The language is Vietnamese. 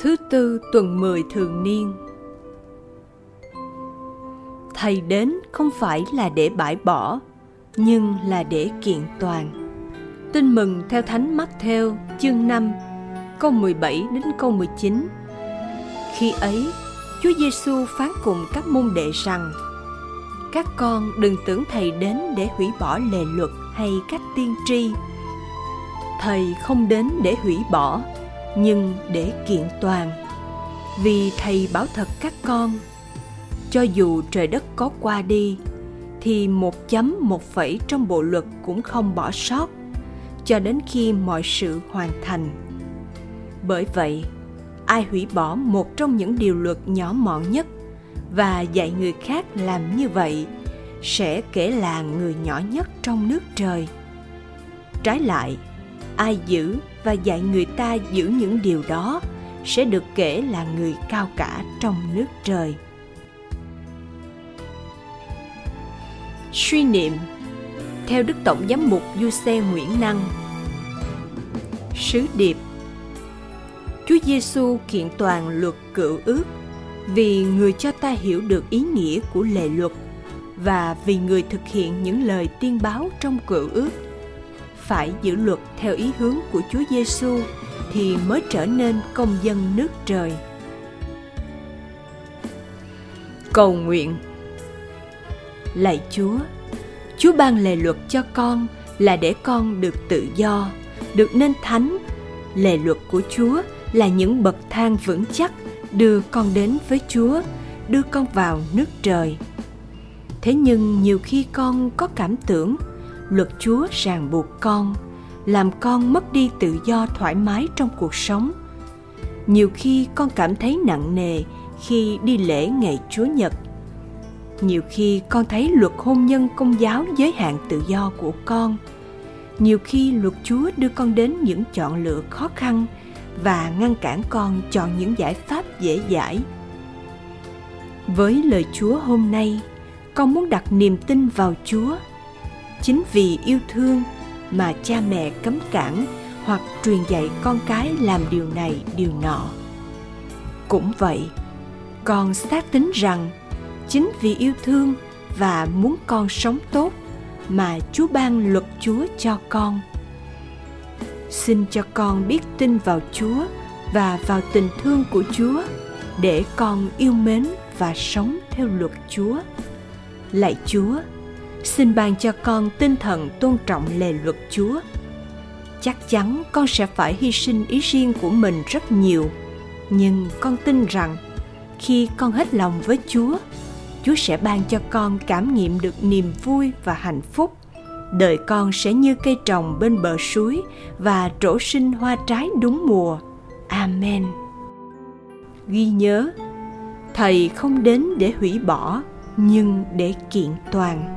Thứ tư tuần 10 thường niên Thầy đến không phải là để bãi bỏ, nhưng là để kiện toàn. Tin mừng theo Thánh Matthew chương 5, câu 17 đến câu 19. Khi ấy, Chúa Giêsu phán cùng các môn đệ rằng: Các con đừng tưởng thầy đến để hủy bỏ lề luật hay các tiên tri. Thầy không đến để hủy bỏ, nhưng để kiện toàn. Vì thầy bảo thật các con, cho dù trời đất có qua đi, thì một chấm một phẩy trong bộ luật cũng không bỏ sót cho đến khi mọi sự hoàn thành bởi vậy ai hủy bỏ một trong những điều luật nhỏ mọn nhất và dạy người khác làm như vậy sẽ kể là người nhỏ nhất trong nước trời trái lại ai giữ và dạy người ta giữ những điều đó sẽ được kể là người cao cả trong nước trời. Suy niệm, theo đức tổng giám mục du xe nguyễn năng. Sứ điệp, Chúa Giêsu kiện toàn luật cựu ước vì người cho ta hiểu được ý nghĩa của lệ luật và vì người thực hiện những lời tiên báo trong cựu ước phải giữ luật theo ý hướng của Chúa Giêsu thì mới trở nên công dân nước trời. Cầu nguyện Lạy Chúa, Chúa ban lề luật cho con là để con được tự do, được nên thánh. Lề luật của Chúa là những bậc thang vững chắc đưa con đến với Chúa, đưa con vào nước trời. Thế nhưng nhiều khi con có cảm tưởng luật Chúa ràng buộc con, làm con mất đi tự do thoải mái trong cuộc sống. Nhiều khi con cảm thấy nặng nề khi đi lễ ngày Chúa Nhật. Nhiều khi con thấy luật hôn nhân công giáo giới hạn tự do của con. Nhiều khi luật Chúa đưa con đến những chọn lựa khó khăn và ngăn cản con chọn những giải pháp dễ dãi với lời chúa hôm nay con muốn đặt niềm tin vào chúa chính vì yêu thương mà cha mẹ cấm cản hoặc truyền dạy con cái làm điều này, điều nọ. Cũng vậy, con xác tín rằng chính vì yêu thương và muốn con sống tốt mà chúa ban luật chúa cho con. Xin cho con biết tin vào chúa và vào tình thương của chúa để con yêu mến và sống theo luật chúa. Lạy chúa xin ban cho con tinh thần tôn trọng lề luật chúa. Chắc chắn con sẽ phải hy sinh ý riêng của mình rất nhiều. Nhưng con tin rằng, khi con hết lòng với chúa chúa sẽ ban cho con cảm nghiệm được niềm vui và hạnh phúc. Đời con sẽ như cây trồng bên bờ suối và trổ sinh hoa trái đúng mùa. Amen. Ghi nhớ, thầy không đến để hủy bỏ, nhưng để kiện toàn.